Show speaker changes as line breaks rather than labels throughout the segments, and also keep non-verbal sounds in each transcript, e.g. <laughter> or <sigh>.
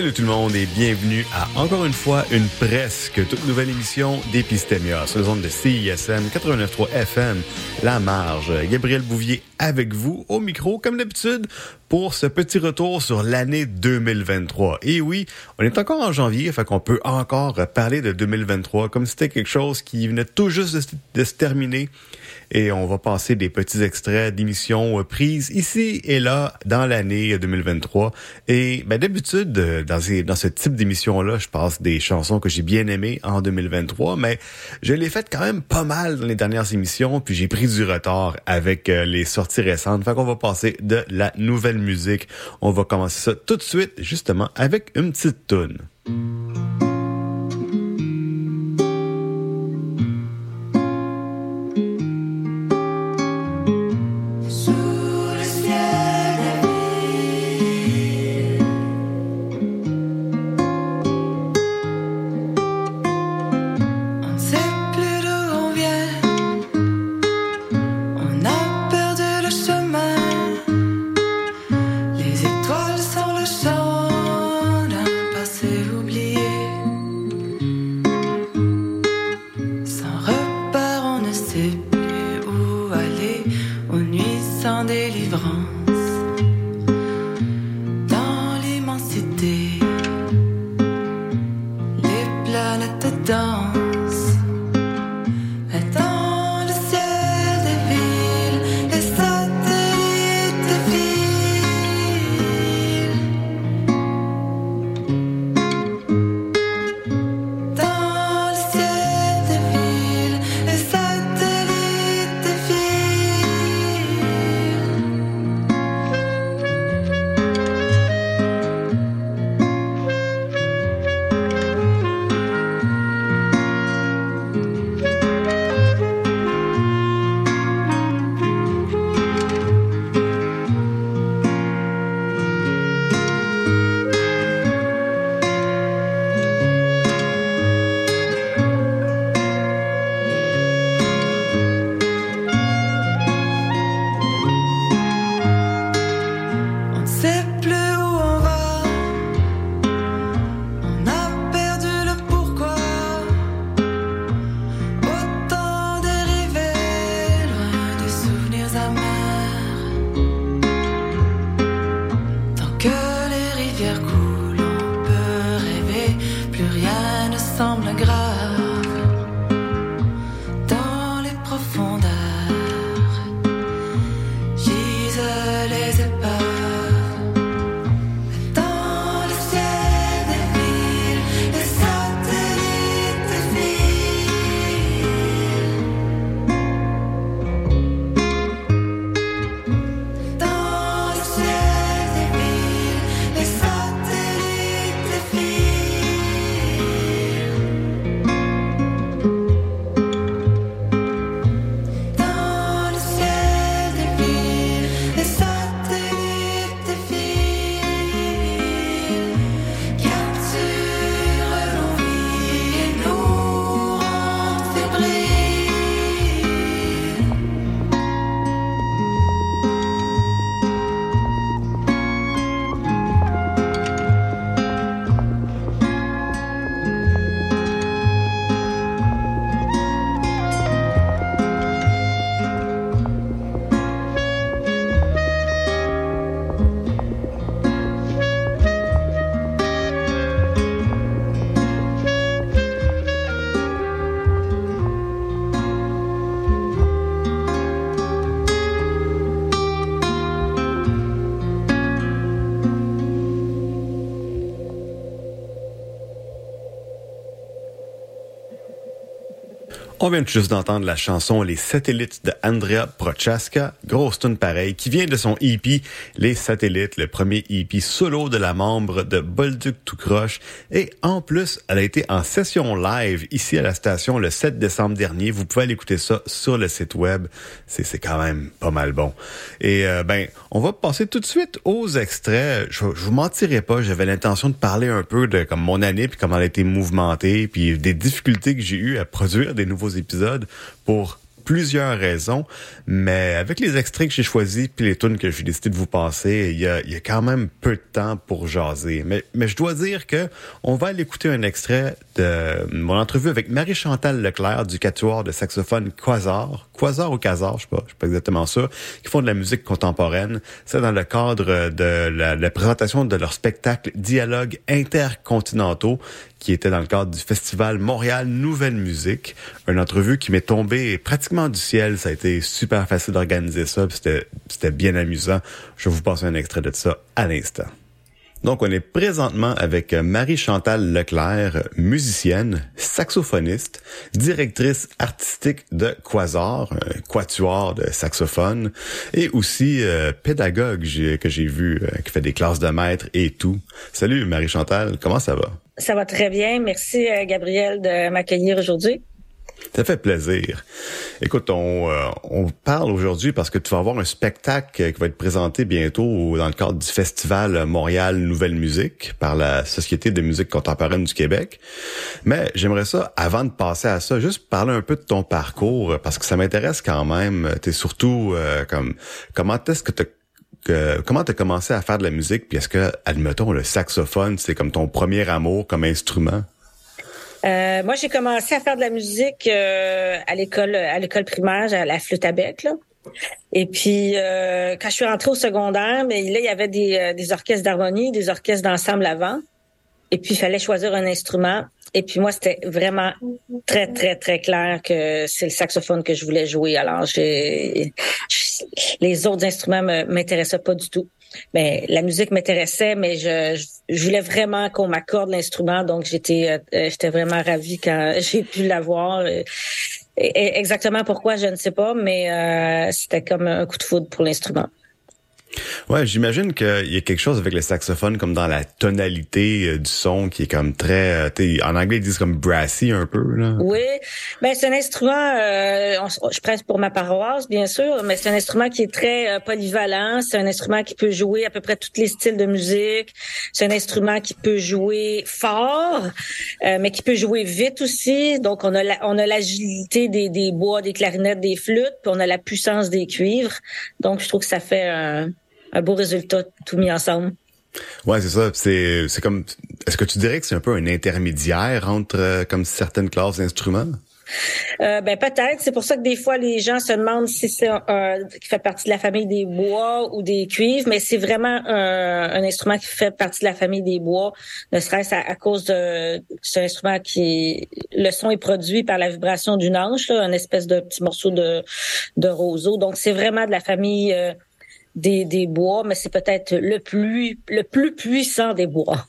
Salut tout le monde et bienvenue à encore une fois une presque toute nouvelle émission d'Épistémia sur les ondes de CISM 89.3 FM, La Marge. Gabriel Bouvier avec vous au micro comme d'habitude pour ce petit retour sur l'année 2023. Et oui, on est encore en janvier, fait qu'on peut encore parler de 2023 comme si c'était quelque chose qui venait tout juste de, de se terminer et on va passer des petits extraits d'émissions euh, prises ici et là dans l'année 2023. Et ben, d'habitude, euh, dans, ce type d'émission-là, je passe des chansons que j'ai bien aimées en 2023, mais je l'ai fait quand même pas mal dans les dernières émissions, puis j'ai pris du retard avec euh, les sorties récentes. Fait qu'on va passer de la nouvelle musique. On va commencer ça tout de suite, justement, avec une petite tune. On vient juste d'entendre la chanson Les Satellites de Andrea Prochaska, grosse tune pareil, qui vient de son EP Les Satellites, le premier EP solo de la membre de Bolduc tout croche. Et en plus, elle a été en session live ici à la station le 7 décembre dernier. Vous pouvez aller écouter ça sur le site web. C'est quand même pas mal bon. Et euh, ben, on va passer tout de suite aux extraits. Je, je vous mentirai pas, j'avais l'intention de parler un peu de comme mon année puis comment elle a été mouvementée puis des difficultés que j'ai eues à produire des nouveaux épisodes pour plusieurs raisons, mais avec les extraits que j'ai choisis puis les tunes que j'ai décidé de vous passer, il y a, quand même peu de temps pour jaser. Mais, mais je dois dire que on va aller écouter un extrait de mon entrevue avec Marie-Chantal Leclerc du quatuor de saxophone Quasar, Quasar ou Quasar, je sais pas, je sais pas exactement ça, qui font de la musique contemporaine. C'est dans le cadre de la, la présentation de leur spectacle Dialogue intercontinentaux qui était dans le cadre du festival Montréal Nouvelle Musique. Une entrevue qui m'est tombée pratiquement du ciel. Ça a été super facile d'organiser ça. C'était bien amusant. Je vous passer un extrait de ça à l'instant. Donc, on est présentement avec Marie-Chantal Leclerc, musicienne, saxophoniste, directrice artistique de Quasar, un quatuor de saxophone, et aussi euh, pédagogue que j'ai vu, euh, qui fait des classes de maître et tout. Salut Marie-Chantal, comment ça va?
Ça va très bien. Merci, euh, Gabriel, de m'accueillir aujourd'hui.
Ça fait plaisir. Écoute, on, euh, on parle aujourd'hui parce que tu vas avoir un spectacle qui va être présenté bientôt dans le cadre du festival Montréal Nouvelle Musique par la Société de musique contemporaine du Québec. Mais j'aimerais ça, avant de passer à ça, juste parler un peu de ton parcours parce que ça m'intéresse quand même. T'es surtout euh, comme comment est-ce que tu que, comment t'as commencé à faire de la musique puis est-ce que admettons le saxophone c'est comme ton premier amour comme instrument?
Euh, moi, j'ai commencé à faire de la musique euh, à l'école, à l'école primaire, à la flûte à bec. Là. Et puis, euh, quand je suis rentrée au secondaire, mais là, il y avait des, des orchestres d'harmonie, des orchestres d'ensemble avant. Et puis, il fallait choisir un instrument. Et puis moi, c'était vraiment très, très, très clair que c'est le saxophone que je voulais jouer. Alors, j'ai, les autres instruments m'intéressaient pas du tout. Mais la musique m'intéressait, mais je, je, voulais vraiment qu'on m'accorde l'instrument. Donc, j'étais, euh, j'étais vraiment ravie quand <laughs> j'ai pu l'avoir. exactement pourquoi, je ne sais pas, mais euh, c'était comme un coup de foudre pour l'instrument.
Ouais, j'imagine qu'il y a quelque chose avec le saxophone comme dans la tonalité euh, du son qui est comme très, euh, en anglais ils disent comme brassy un peu là.
Oui, ben c'est un instrument, euh, je presse pour ma paroisse bien sûr, mais c'est un instrument qui est très polyvalent. C'est un instrument qui peut jouer à peu près tous les styles de musique. C'est un instrument qui peut jouer fort, mais qui peut jouer vite aussi. Donc on a on a l'agilité des, des bois, des clarinettes, des flûtes, puis on a la puissance des cuivres. Donc je trouve que ça fait un un beau résultat tout mis ensemble.
Ouais, c'est ça. C'est, c'est comme. Est-ce que tu dirais que c'est un peu un intermédiaire entre euh, comme certaines classes d'instruments?
Euh, ben peut-être. C'est pour ça que des fois les gens se demandent si c'est un, qui fait partie de la famille des bois ou des cuivres, mais c'est vraiment un, un, instrument qui fait partie de la famille des bois, ne serait-ce à, cause de c'est un instrument qui le son est produit par la vibration d'une anche, là, une espèce de petit morceau de de roseau. Donc c'est vraiment de la famille euh, des, des bois, mais c'est peut-être le plus, le plus puissant des bois.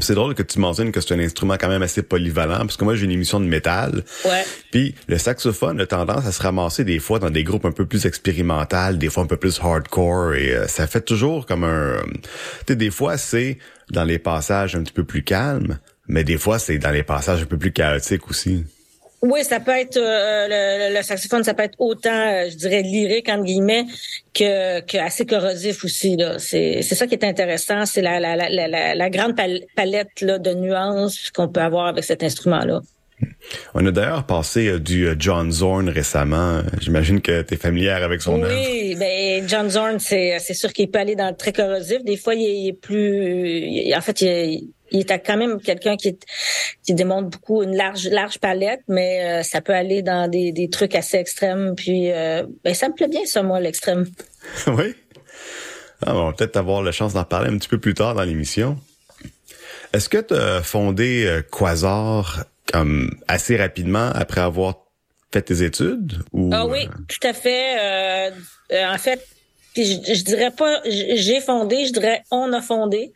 C'est drôle que tu mentionnes que c'est un instrument quand même assez polyvalent, parce que moi j'ai une émission de métal.
Ouais.
Puis le saxophone a tendance à se ramasser des fois dans des groupes un peu plus expérimentales, des fois un peu plus hardcore, et euh, ça fait toujours comme un. Tu sais, des fois c'est dans les passages un petit peu plus calmes, mais des fois c'est dans les passages un peu plus chaotiques aussi.
Oui, ça peut être euh, le, saxophone, ça peut être autant, euh, je dirais, lyrique entre guillemets que, que assez corrosif aussi. Là, c'est c'est ça qui est intéressant, c'est la la, la, la, grande palette là, de nuances qu'on peut avoir avec cet instrument là.
On a d'ailleurs passé euh, du John Zorn récemment. J'imagine que tu es familière avec son œuvre.
Oui, ben John Zorn, c'est c'est sûr qu'il peut aller dans le très corrosif. Des fois, il est, plus, en fait, il il est quand même quelqu'un qui, qui démontre beaucoup une large large palette, mais euh, ça peut aller dans des, des trucs assez extrêmes. Puis euh, ben, ça me plaît bien ça, moi, l'extrême. <laughs>
oui. Ah, on va peut-être avoir la chance d'en parler un petit peu plus tard dans l'émission. Est-ce que tu as fondé euh, Quasar comme assez rapidement après avoir fait tes études? Ou,
ah oui, tout à fait. en fait, je, je dirais pas j'ai fondé, je dirais on a fondé.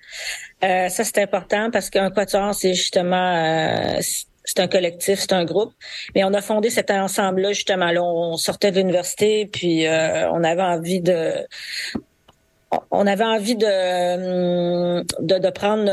Euh, ça, c'est important parce qu'un quatuor, c'est justement euh, c'est un collectif, c'est un groupe. Mais on a fondé cet ensemble-là, justement. Là, on sortait de l'université, puis euh, on avait envie de on avait envie de de, de prendre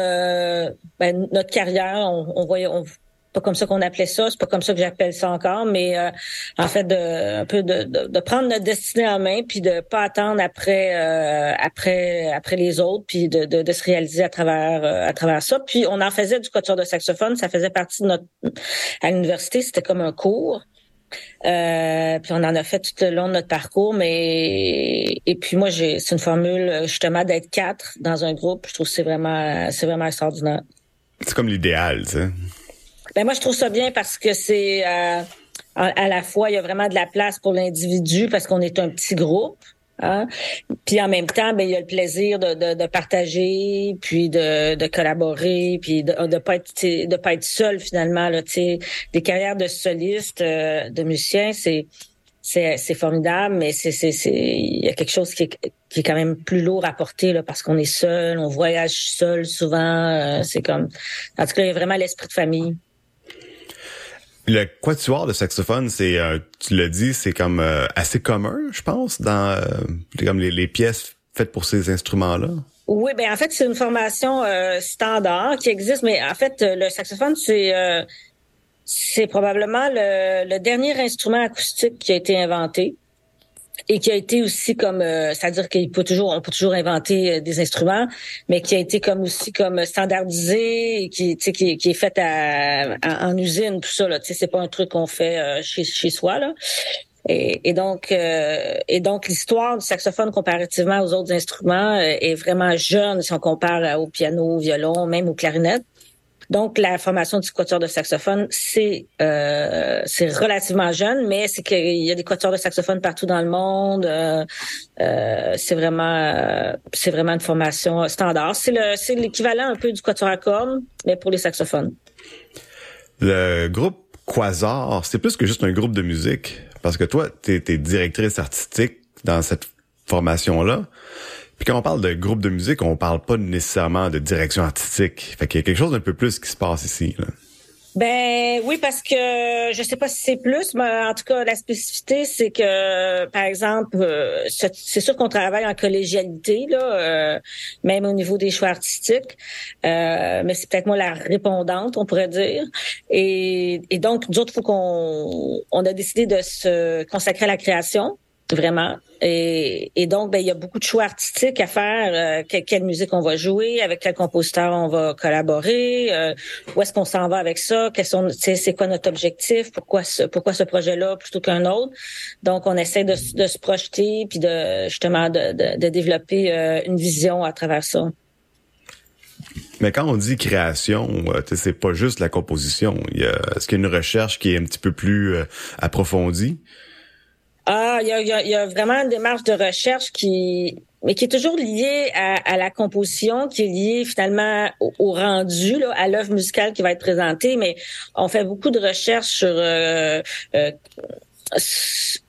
ben, notre carrière. On voyait on, pas comme ça qu'on appelait ça, c'est pas comme ça que j'appelle ça encore, mais euh, en fait de un peu de, de, prendre notre destinée en main, puis de pas attendre après euh, après après les autres, puis de, de, se réaliser à travers euh, à travers ça. Puis on en faisait du quatuor de saxophone, ça faisait partie de notre à l'université, c'était comme un cours. Euh, puis on en a fait tout le long de notre parcours, mais et puis moi j'ai c'est une formule justement d'être quatre dans un groupe. Je trouve que c'est vraiment c'est vraiment extraordinaire.
C'est comme l'idéal, tu sais.
Ben moi je trouve ça bien parce que c'est euh, à la fois il y a vraiment de la place pour l'individu parce qu'on est un petit groupe. Hein? Puis en même temps, ben il y a le plaisir de, de, de partager, puis de, de collaborer, puis de, de pas être de pas être seul finalement là. Tu des carrières de solistes, euh, de musiciens, c'est c'est formidable, mais c'est il y a quelque chose qui est qui est quand même plus lourd à porter là parce qu'on est seul, on voyage seul souvent. Euh, c'est comme en tout cas il y a vraiment l'esprit de famille.
Le quatuor de saxophone, c'est, euh, tu l'as dit, c'est comme euh, assez commun, je pense, dans euh, comme les, pièces faites pour ces instruments-là.
Oui, ben en fait, c'est une formation standard qui existe, mais en fait, le saxophone, c'est c'est probablement le, dernier instrument acoustique qui a été inventé et qui a été aussi comme euh, c'est-à-dire qu'il peut toujours on peut toujours inventer euh, des instruments mais qui a été comme aussi comme standardisé et qui qui, qui est fait à, en usine tout ça là. Tu sais c'est pas un truc qu'on fait euh, chez chez soi là. Et, et donc et donc l'histoire du saxophone comparativement aux autres instruments est vraiment jeune si on compare au piano au violon même aux clarinettes donc, la formation du quatuor de saxophone, c'est euh, c'est relativement jeune, mais c'est qu'il y a des quatuors de saxophone partout dans le monde. Euh, euh, c'est vraiment c'est vraiment une formation standard. C'est le c'est l'équivalent un peu du quatuor à cordes, mais pour les saxophones.
Le groupe Quasar, c'est plus que juste un groupe de musique, parce que toi, tu es directrice artistique dans cette formation-là. Puis quand on parle de groupe de musique, on parle pas nécessairement de direction artistique. Fait qu'il y a quelque chose d'un peu plus qui se passe ici. Là.
Ben oui, parce que je sais pas si c'est plus, mais en tout cas, la spécificité, c'est que, par exemple, euh, c'est sûr qu'on travaille en collégialité, là, euh, même au niveau des choix artistiques, euh, mais c'est peut-être moi la répondante, on pourrait dire. Et, donc, d'autres, faut qu'on on a décidé de se consacrer à la création vraiment. Et, et donc, ben, il y a beaucoup de choix artistiques à faire. Euh, quelle, musique on va jouer, avec quel compositeur on va collaborer, euh, où est-ce qu'on s'en va avec ça, quels sont, c'est quoi notre objectif, pourquoi ce, pourquoi ce projet-là plutôt qu'un autre. Donc, on essaie de, de se projeter puis de justement de, de, développer euh, une vision à travers ça.
Mais quand on dit création, c'est pas juste la composition. Est-ce qu'il y a une recherche qui est un petit peu plus approfondie?
Ah, il y a, vraiment une démarche de recherche qui, mais qui est toujours liée à, la composition, qui est liée finalement au, rendu, à l'œuvre musicale qui va être présentée. Mais on fait beaucoup de recherches sur euh, euh,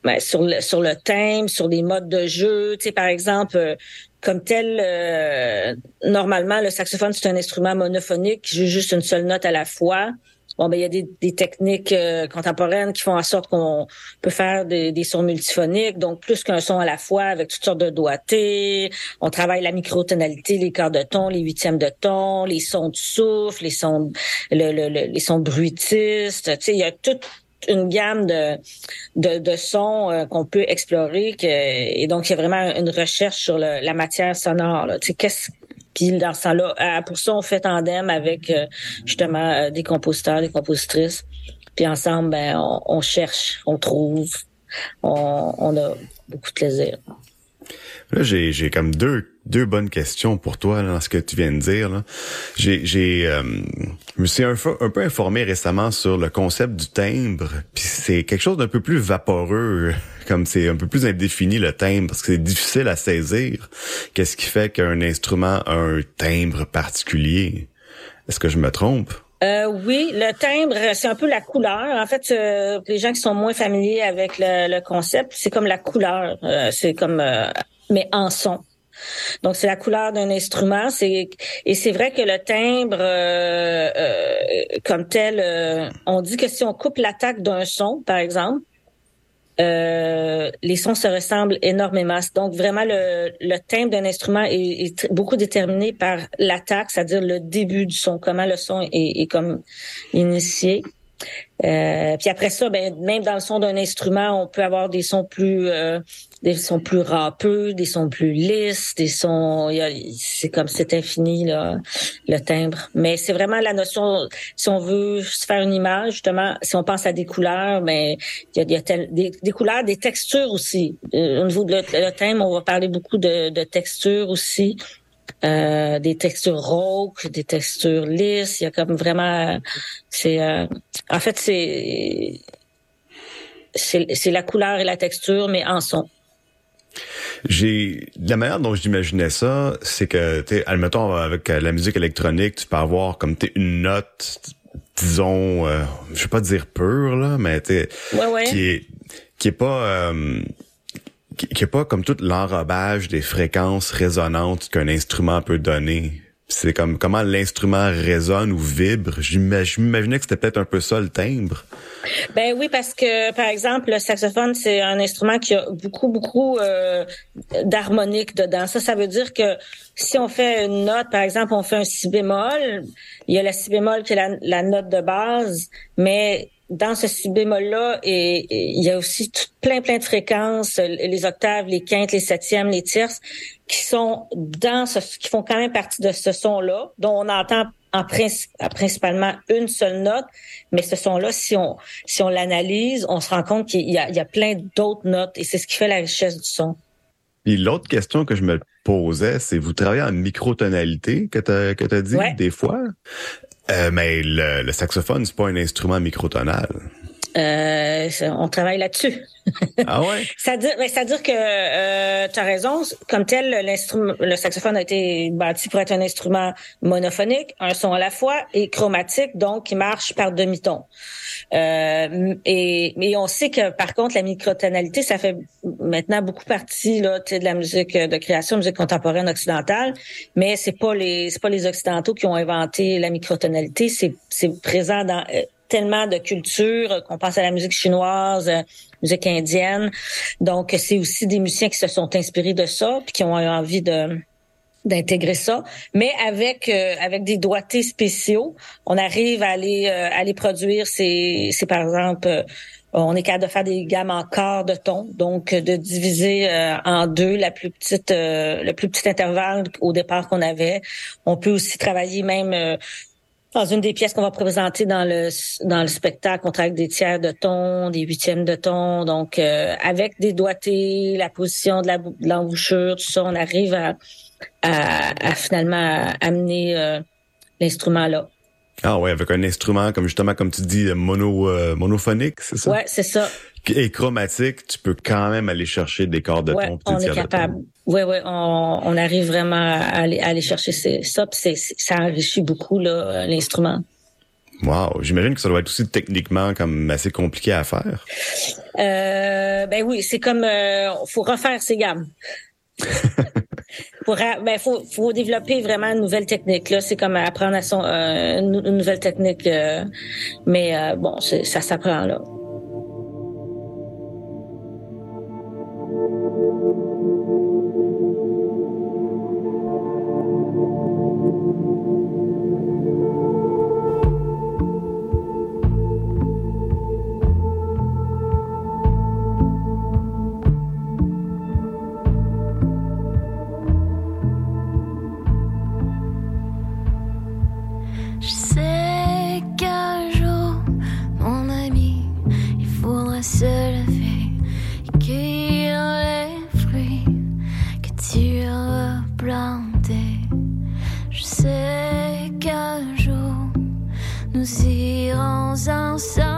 ben, sur le sur le thème, sur les modes de jeu. Tu sais, par exemple, euh, comme tel, normalement, le saxophone c'est un instrument monophonique qui joue juste une seule note à la fois. Bon, ben il y a des, des techniques euh, contemporaines qui font en sorte qu'on peut faire des, des, sons multiphoniques, donc plus qu'un son à la fois avec toutes sortes de doigtés. On travaille la microtonalité, les quarts de ton, les huitièmes de ton, les sons de souffle, les sons, le, le, les sons bruitistes. Tu sais, il y a toute une gamme de, de, de sons euh, qu'on peut explorer que, et donc il y a vraiment une recherche sur le, la matière sonore. Tu sais, qu'est-ce puis dans ce temps-là, pour ça, on fait tandem avec euh, justement euh, des compositeurs, des compositrices. Puis ensemble, ben, on, cherche, on trouve, on, on a beaucoup de plaisir.
Là, j'ai comme deux, deux bonnes questions pour toi là, dans ce que tu viens de dire. J'ai, j'ai, euh, je me suis un, peu informé récemment sur le concept du timbre. Puis c'est quelque chose d'un peu plus vaporeux, <laughs> comme c'est un peu plus indéfini le timbre, parce que c'est difficile à saisir. Qu'est-ce qui fait qu'un instrument a un timbre particulier Est-ce que je me trompe?
Euh, oui, le timbre, c'est un peu la couleur. En fait, euh, les gens qui sont moins familiers avec le, concept, c'est comme la couleur. Euh, c'est comme mais en son. Donc c'est la couleur d'un instrument, c'est et c'est vrai que le timbre euh, euh, comme tel, euh, on dit que si on coupe l'attaque d'un son, par exemple, les sons se ressemblent énormément. Donc vraiment le, le timbre d'un instrument est, beaucoup déterminé par l'attaque, c'est-à-dire le début du son, comment le son est, est comme initié. Euh, puis après ça, ben, même dans le son d'un instrument, on peut avoir des sons plus euh, des sons plus râpeux, des sons plus lisses, des sons c'est comme c'est infini là, le timbre. Mais c'est vraiment la notion si on veut se faire une image justement, si on pense à des couleurs, mais ben, il y a, des, couleurs, des textures aussi. Euh, au niveau de le, timbre, on va parler beaucoup de, de textures aussi. Euh, des textures rauques, des textures lisses. Il y a comme vraiment, c'est, euh, en fait, c'est, c'est la couleur et la texture, mais en son.
J'ai la manière dont j'imaginais ça, c'est que tu admettons avec la musique électronique, tu peux avoir comme tu une note disons euh, je vais pas dire pure là, mais tu qui est qui est pas qui, est pas comme tout l'enrobage des fréquences résonantes qu'un instrument peut donner. C'est comme comment l'instrument résonne ou vibre. J'imaginais que c'était peut-être un peu ça le timbre.
Ben oui, parce que par exemple, le saxophone, c'est un instrument qui a beaucoup, beaucoup euh, dedans. Ça, ça veut dire que si on fait une note, par exemple, on fait un si bémol, il y a la si bémol qui est la note de base, mais dans ce si bémol-là, et, il y a aussi plein, plein de fréquences, les octaves, les quintes, les septièmes, les tierces, qui sont dans ce, qui font quand même partie de ce son-là, dont on entend en principalement une seule note, mais ce son-là, si on si on l'analyse, on se rend compte qu'il y a, il y a plein d'autres notes, et c'est ce qui fait la richesse du son.
Puis l'autre question que je me posais, c'est vous travaillez en microtonalité que tu que as dit des fois? Euh, mais le, le saxophone, c'est pas un instrument microtonal.
Euh, on travaille là-dessus. <laughs>
ah ouais?
ça dire, ben, que euh, tu as raison. Comme tel, l'instrument, le saxophone a été bâti pour être un instrument monophonique, un son à la fois, et chromatique, donc qui marche par demi-ton. Euh, et mais on sait que par contre la microtonalité, ça fait maintenant beaucoup partie là, de la musique de création, musique contemporaine occidentale, mais c'est pas les c'est pas les occidentaux qui ont inventé la microtonalité, c'est c'est présent dans euh, tellement de cultures, qu'on pense à la musique chinoise, euh, musique indienne. Donc, c'est aussi des musiciens qui se sont inspirés de ça, puis qui ont eu envie de d'intégrer ça, mais avec euh, avec des doigtés spéciaux, on arrive à aller euh, à les produire. C'est c'est par exemple on est capable de faire des gammes en quart de ton, donc de diviser en deux la plus petite, le plus petit intervalle au départ qu'on avait. On peut aussi travailler même dans une des pièces qu'on va présenter dans le dans le spectacle, on travaille avec des tiers de ton, des huitièmes de ton, donc euh, avec des doigtés, la position de l'embouchure, tout ça, on arrive à, à, finalement amener euh, l'instrument là.
Ah ouais, avec un instrument comme justement comme tu dis mono euh, monophonique, c'est ça?
Ouais, c'est ça.
Et chromatique, tu peux quand même aller chercher des cordes de ton.
on est capable. Oui, oui, on, on, arrive vraiment à aller, à aller chercher ça, puis ça enrichit beaucoup l'instrument.
Wow, j'imagine que ça doit être aussi techniquement comme assez compliqué à faire.
Euh, ben oui, c'est comme euh, faut refaire ses gammes. <laughs> pour ben faut faut développer vraiment une nouvelle technique là c'est comme apprendre à son euh, une, nouvelle technique euh, mais euh, bon ça s'apprend là
joie. Donnez-moi la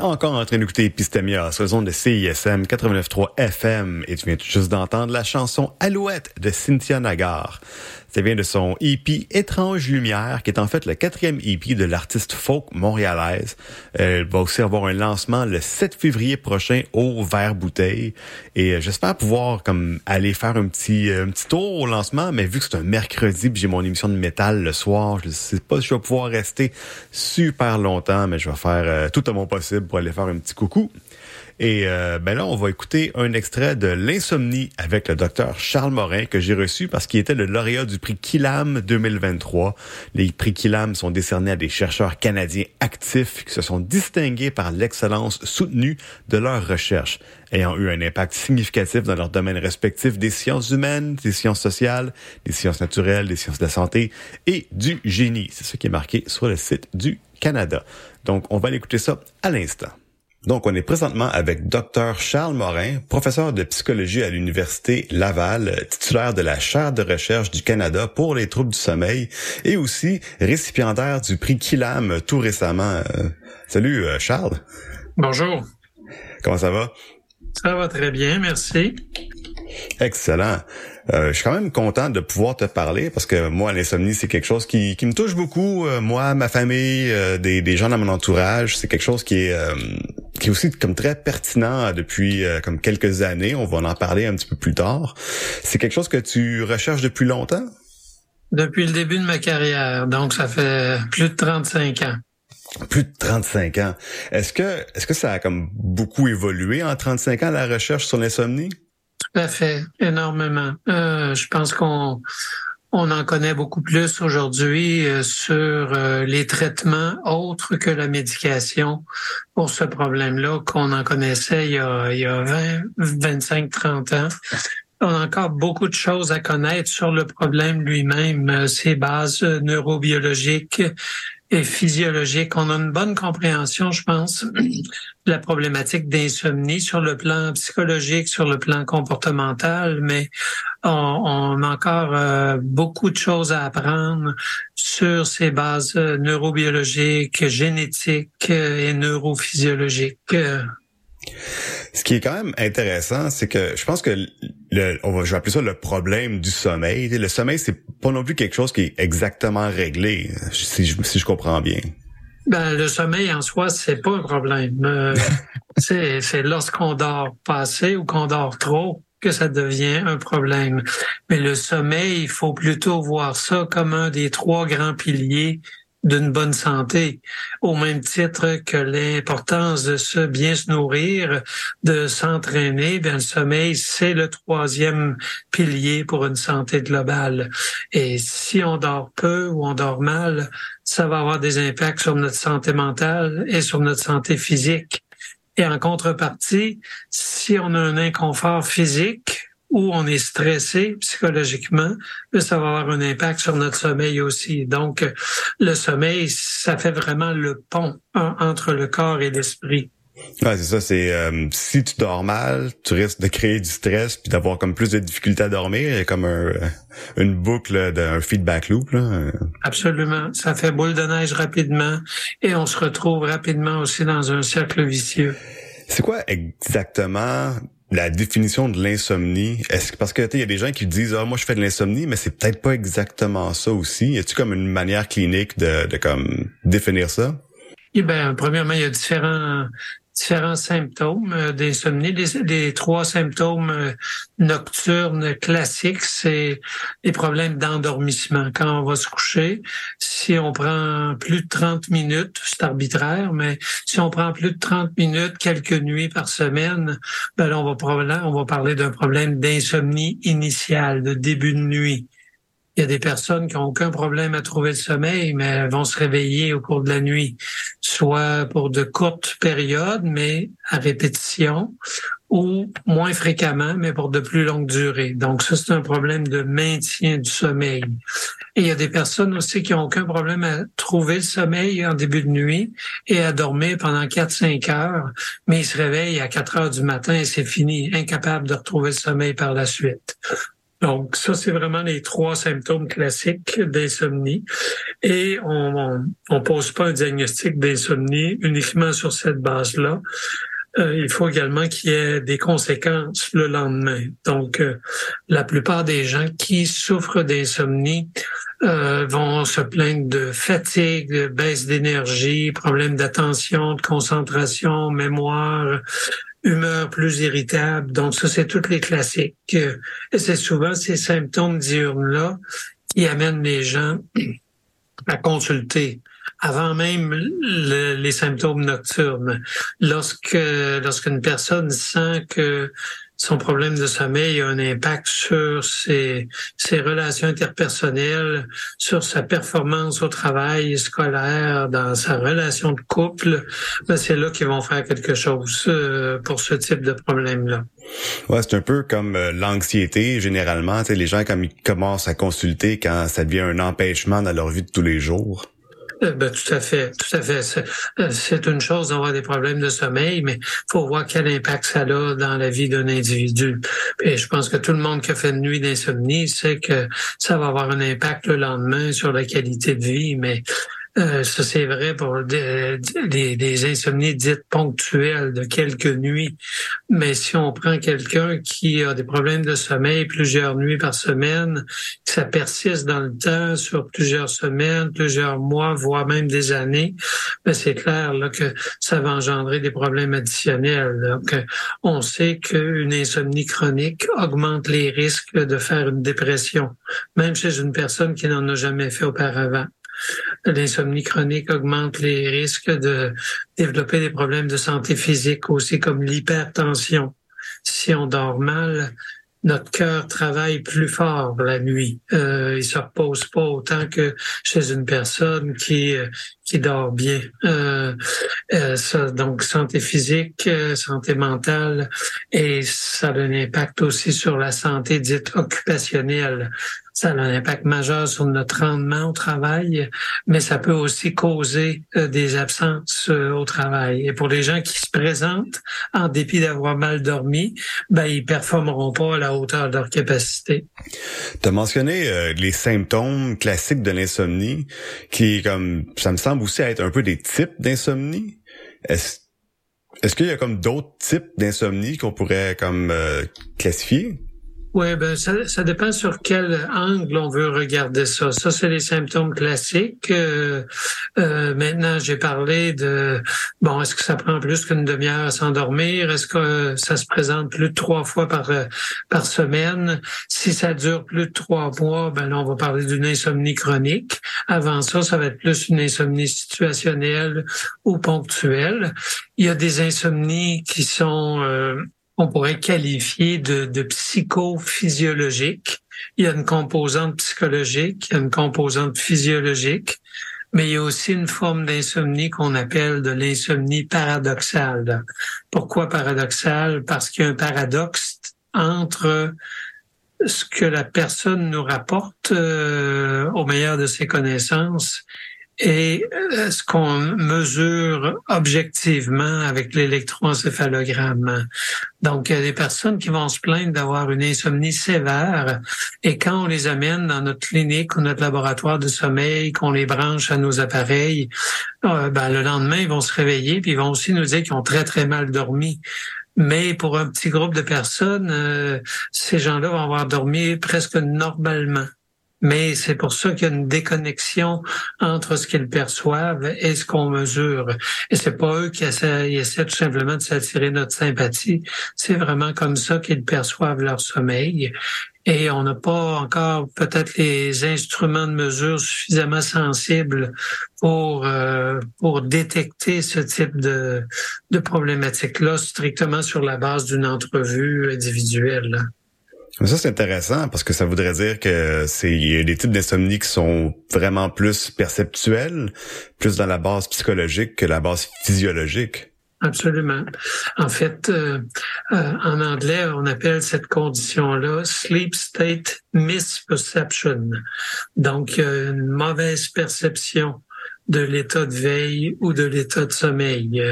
encore en train d'écouter Epistemia sur de CISM 89.3 FM et tu viens juste d'entendre la chanson Alouette de Cynthia Nagar. Ça vient de son EP Étrange Lumière, qui est en fait le quatrième EP de l'artiste folk montréalaise. Elle va aussi avoir un lancement le 7 février prochain au Vert Bouteille. Et euh, j'espère pouvoir comme aller faire un petit euh, un petit tour au lancement, mais vu que c'est un mercredi, j'ai mon émission de métal le soir, je sais pas si je vais pouvoir rester super longtemps, mais je vais faire euh, tout à mon possible pour aller faire un petit coucou. Et euh, ben là, on va écouter un extrait de L'insomnie avec le docteur Charles Morin que j'ai reçu parce qu'il était le lauréat du prix Killam 2023. Les prix Killam sont décernés à des chercheurs canadiens actifs qui se sont distingués par l'excellence soutenue de leurs recherches, ayant eu un impact significatif dans leurs domaines respectifs des sciences humaines, des sciences sociales, des sciences naturelles, des sciences de la santé et du génie. C'est ce qui est marqué sur le site du Canada. Donc, on va aller écouter ça à l'instant. Donc, on est présentement avec Dr Charles Morin, professeur de psychologie à l'Université Laval, titulaire de la chaire de recherche du Canada pour les troubles du sommeil et aussi récipiendaire du prix Killam tout récemment. Euh, salut euh, Charles.
Bonjour.
Comment ça va?
Ça va très bien, merci.
Excellent. Euh, je suis quand même content de pouvoir te parler parce que moi, l'insomnie, c'est quelque chose qui, qui me touche beaucoup. moi, ma famille, des, des gens dans mon entourage, c'est quelque chose qui est qui est aussi comme très pertinent depuis euh, comme quelques années. On va en parler un petit peu plus tard. C'est quelque chose que tu recherches depuis longtemps?
Depuis le début de ma carrière, donc ça fait plus de 35 ans.
Plus de 35 ans. Est-ce que est-ce que ça a comme beaucoup évolué en 35 ans la recherche sur l'insomnie?
Tout à fait, énormément. Euh, je pense qu'on on en connaît beaucoup plus aujourd'hui euh, sur euh, les traitements autres que la médication pour ce problème-là qu'on en connaissait il y a, il y a 20, 25, 30 ans. On a encore beaucoup de choses à connaître sur le problème lui-même, euh, ses bases neurobiologiques, physiologique. On a une bonne compréhension, je pense, de la problématique d'insomnie sur le plan psychologique, sur le plan comportemental, mais on, a encore euh, beaucoup de choses à apprendre sur ces bases euh, neurobiologiques, génétiques euh, et neurophysiologiques.
Ce qui est quand même intéressant, c'est que je pense que le, on va, je vais appeler ça le problème du sommeil. Le sommeil, c'est pas non plus quelque chose qui est exactement réglé, si je, si je comprends bien.
Ben, le sommeil en soi, c'est pas un problème. Euh, <laughs> c'est lorsqu'on dort pas assez ou qu'on dort trop que ça devient un problème. Mais le sommeil, il faut plutôt voir ça comme un des trois grands piliers d'une bonne santé, au même titre que l'importance de se bien se nourrir, de s'entraîner, bien le sommeil, c'est le troisième pilier pour une santé globale. Et si on dort peu ou on dort mal, ça va avoir des impacts sur notre santé mentale et sur notre santé physique. Et en contrepartie, si on a un inconfort physique, où on est stressé psychologiquement, ça va avoir un impact sur notre sommeil aussi. Donc, le sommeil, ça fait vraiment le pont entre le corps et l'esprit.
Ouais, c'est ça. C'est euh, si tu dors mal, tu risques de créer du stress puis d'avoir comme plus de difficultés à dormir. Comme un, une boucle d'un feedback loop. Là.
Absolument. Ça fait boule de neige rapidement et on se retrouve rapidement aussi dans un cercle vicieux.
C'est quoi exactement la définition de l'insomnie, est-ce parce que il y a des gens qui disent ah moi je fais de l'insomnie mais c'est peut-être pas exactement ça aussi. Y a-tu comme une manière clinique de, de comme définir ça?
Eh ben premièrement il y a différents différents symptômes euh, d'insomnie. Les, trois symptômes euh, nocturnes classiques, c'est les problèmes d'endormissement. Quand on va se coucher, si on prend plus de 30 minutes, c'est arbitraire, mais si on prend plus de 30 minutes quelques nuits par semaine, ben on va, on va parler d'un problème d'insomnie initiale, de début de nuit. Il y a des personnes qui n'ont aucun problème à trouver le sommeil, mais vont se réveiller au cours de la nuit, soit pour de courtes périodes, mais à répétition, ou moins fréquemment, mais pour de plus longues durées. Donc ça, c'est un problème de maintien du sommeil. Et il y a des personnes aussi qui n'ont aucun problème à trouver le sommeil en début de nuit et à dormir pendant 4-5 heures, mais ils se réveillent à 4 heures du matin et c'est fini, incapable de retrouver le sommeil par la suite. Donc, ça, c'est vraiment les trois symptômes classiques d'insomnie. Et on ne pose pas un diagnostic d'insomnie uniquement sur cette base-là. Euh, il faut également qu'il y ait des conséquences le lendemain. Donc, euh, la plupart des gens qui souffrent d'insomnie euh, vont se plaindre de fatigue, de baisse d'énergie, problèmes d'attention, de concentration, mémoire, humeur plus irritable. Donc ça, c'est toutes les classiques. Et c'est souvent ces symptômes diurnes-là qui amènent les gens <clears throat> à consulter avant même les symptômes nocturnes. Lorsque lorsqu'une personne sent que son problème de sommeil a un impact sur ses, ses relations interpersonnelles, sur sa performance au travail scolaire, dans sa relation de couple, ben c'est là qu'ils vont faire quelque chose euh, pour ce type de problème-là.
Ouais, c'est un peu comme euh, l'anxiété généralement. Les gens quand ils commencent à consulter quand ça devient un empêchement dans leur vie de tous les jours.
Ben, tout à fait, tout à fait. Euh, c'est une chose d'avoir des problèmes de sommeil, mais faut voir quel impact ça a dans la vie d'un individu. Et je pense que tout le monde qui a fait une nuit d'insomnie sait que ça va avoir un impact le lendemain sur la qualité de vie, mais euh, ça, c'est vrai pour des, des, insomnies dites ponctuelles de quelques nuits. Mais si on prend quelqu'un qui a des problèmes de sommeil plusieurs nuits par semaine, ça persiste dans le temps sur plusieurs semaines, plusieurs mois, voire même des années, ben c'est clair là, que ça va engendrer des problèmes additionnels. Donc, on sait qu'une insomnie chronique augmente les risques de faire une dépression, même chez une personne qui n'en a jamais fait auparavant. L'insomnie chronique augmente les risques de développer des problèmes de santé physique aussi comme l'hypertension. Si on dort mal, notre cœur travaille plus fort la nuit. Euh, il se repose pas autant que chez une personne qui euh, qui dort bien. Euh, euh, donc santé physique, santé mentale, et ça a un impact aussi sur la santé dite occupationnelle. Ça a un impact majeur sur notre rendement au travail, mais ça peut aussi causer des absences au travail. Et pour les gens qui se présentent en dépit d'avoir mal dormi, ben ils performeront pas à la hauteur de leur capacité.
Tu as mentionné les symptômes classiques de l'insomnie, qui comme ça me semble aussi être un peu des types d'insomnie. Est-ce est-ce qu'il y a comme d'autres types d'insomnie qu'on pourrait comme euh, classifier?
Oui, ben ça, ça, dépend sur quel angle on veut regarder ça. Ça, c'est les symptômes classiques. Euh, euh, maintenant, j'ai parlé de bon, est-ce que ça prend plus qu'une demi-heure à s'endormir? Est-ce que ça se présente plus de trois fois par par semaine? Si ça dure plus de trois mois, ben là, on va parler d'une insomnie chronique. Avant ça, ça va être plus une insomnie situationnelle ou ponctuelle. Il y a des insomnies qui sont on pourrait qualifier de, de psychophysiologique. Il y a une composante psychologique, il y a une composante physiologique, mais il y a aussi une forme d'insomnie qu'on appelle de l'insomnie paradoxale. Pourquoi paradoxale? Parce qu'il y a un paradoxe entre ce que la personne nous rapporte euh, au meilleur de ses connaissances et euh, ce qu'on mesure objectivement avec l'électroencéphalogramme. Donc, il y a des personnes qui vont se plaindre d'avoir une insomnie sévère et quand on les amène dans notre clinique ou notre laboratoire de sommeil, qu'on les branche à nos appareils, euh, ben, le lendemain, ils vont se réveiller puis ils vont aussi nous dire qu'ils ont très, très mal dormi. Mais pour un petit groupe de personnes, euh, ces gens-là vont avoir dormi presque normalement mais c'est pour ça qu'il y a une déconnexion entre ce qu'ils perçoivent et ce qu'on mesure. Et c'est pas eux qui essaient, tout simplement de s'attirer notre sympathie. C'est vraiment comme ça qu'ils perçoivent leur sommeil. Et on n'a pas encore peut-être les instruments de mesure suffisamment sensibles pour euh, pour détecter ce type de problématique-là strictement sur la base d'une entrevue individuelle.
Ça, c'est intéressant parce que ça voudrait dire que c'est des types d'insomnie qui sont vraiment plus perceptuels, plus dans la base psychologique que la base physiologique.
Absolument. En fait, euh, euh, en anglais, on appelle cette condition-là sleep state misperception. Donc, une mauvaise perception de l'état de veille ou de l'état de sommeil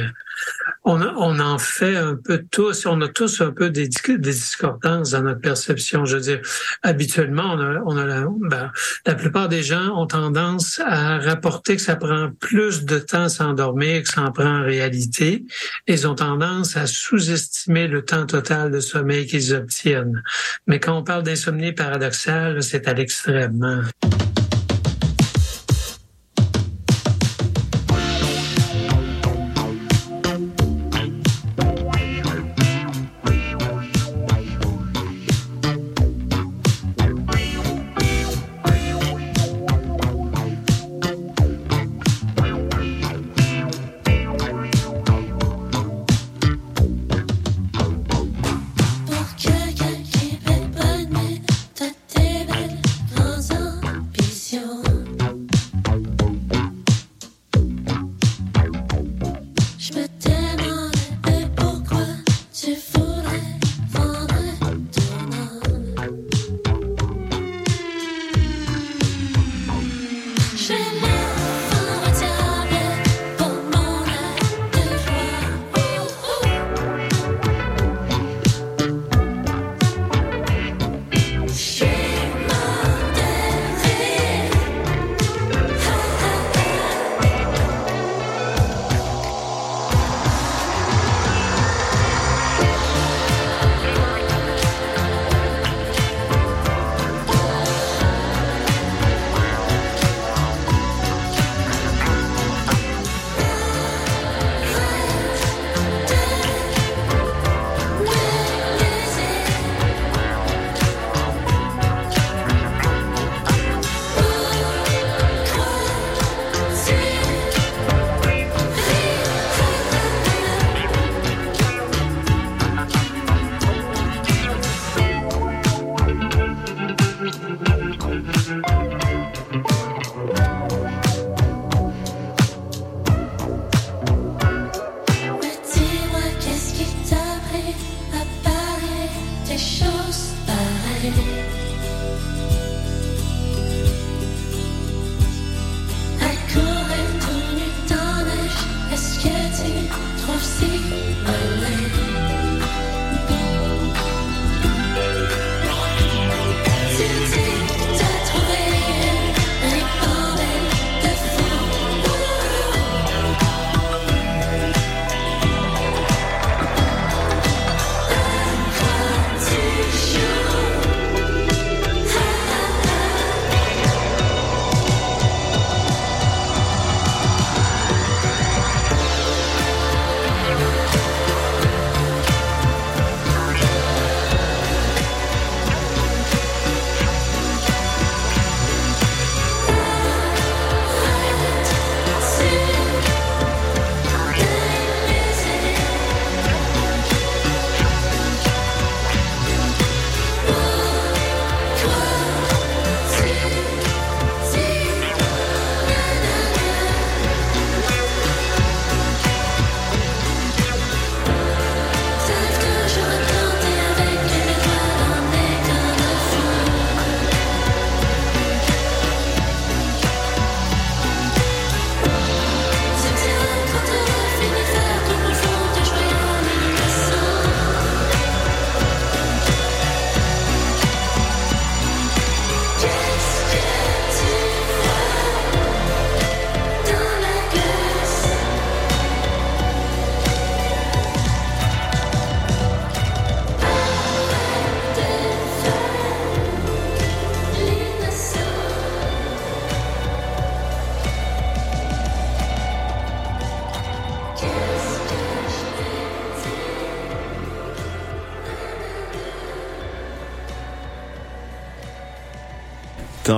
on, on, en fait un peu tous, on a tous un peu des, des, discordances dans notre perception. Je veux dire, habituellement, on a, on a la, ben, la plupart des gens ont tendance à rapporter que ça prend plus de temps à s'endormir que ça en prend en réalité. Ils ont tendance à sous-estimer le temps total de sommeil qu'ils obtiennent. Mais quand on parle d'insomnie paradoxale, c'est à l'extrême.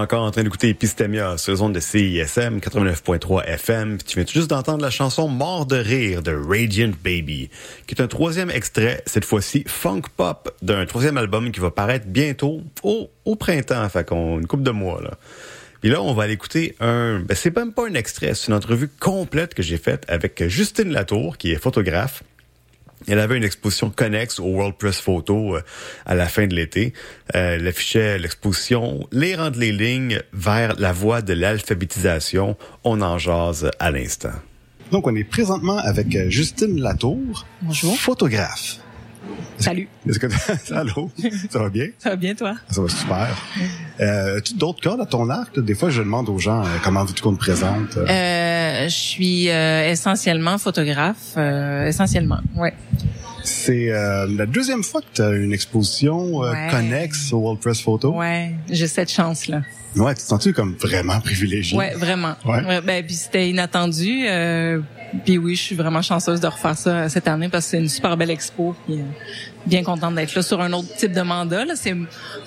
Encore en train d'écouter Epistemia sur les ondes de CISM 89.3 FM. tu viens juste d'entendre la chanson Mort de rire de Radiant Baby, qui est un troisième extrait, cette fois-ci funk pop, d'un troisième album qui va paraître bientôt au, printemps, fait qu'on une coupe de mois là. Puis là, on va aller écouter un. Ben, c'est même pas un extrait, c'est une entrevue complète que j'ai faite avec Justine Latour, qui est photographe. Elle avait une exposition connexe au World Press Photo euh, à la fin de l'été. Euh, elle affichait l'exposition Les rendre les lignes vers la voie de l'alphabétisation. On en jase à l'instant. Donc, on est présentement avec euh, Justine Latour,
Bonjour.
photographe.
Salut.
Est-ce que <laughs> allô, ça va bien?
Ça va bien toi?
Ça va super. Euh, tu d'autres cordes à ton arc? Des fois, je demande aux gens euh, comment veux-tu qu'on te présente.
euh, Je suis euh, essentiellement photographe, euh, essentiellement, ouais.
C'est euh, la deuxième fois que tu as une exposition euh,
Ouais.
connexe au World Press Photo.
Ouais, j'ai cette chance là.
Ouais, tu te sens-tu comme vraiment privilégié?
Ouais, vraiment.
Ouais.
Ouais, ben puis c'était inattendu. Euh, puis oui, je suis vraiment chanceuse de refaire ça euh, cette année parce que c'est une super belle expo. Puis, euh, bien contente d'être là sur un autre type de mandat. Là, c'est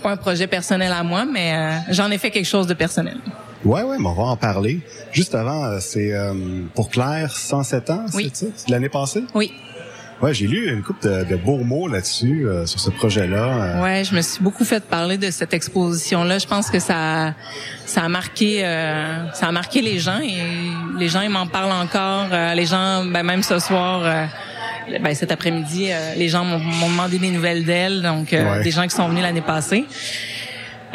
pas un projet personnel à moi, mais euh, j'en ai fait quelque chose de personnel.
Ouais, ouais, mais on va en parler. Juste avant, euh, c'est euh, pour Claire, 107 ans,
Oui.
c'est ça? C'est l'année passée?
Oui.
Ouais, j'ai lu une couple de, de beaux mots là-dessus, euh, sur ce projet-là. Euh,
Ouais, je me suis beaucoup fait parler de cette exposition-là. Je pense que ça, ça a marqué, euh, ça a marqué les gens et les gens ils m'en parlent encore. Euh, les gens, ben, même ce soir, euh, ben, cet après-midi, les gens m'ont m'ont demandé des nouvelles d'elle, donc euh,
Ouais.
des gens qui sont venus l'année passée.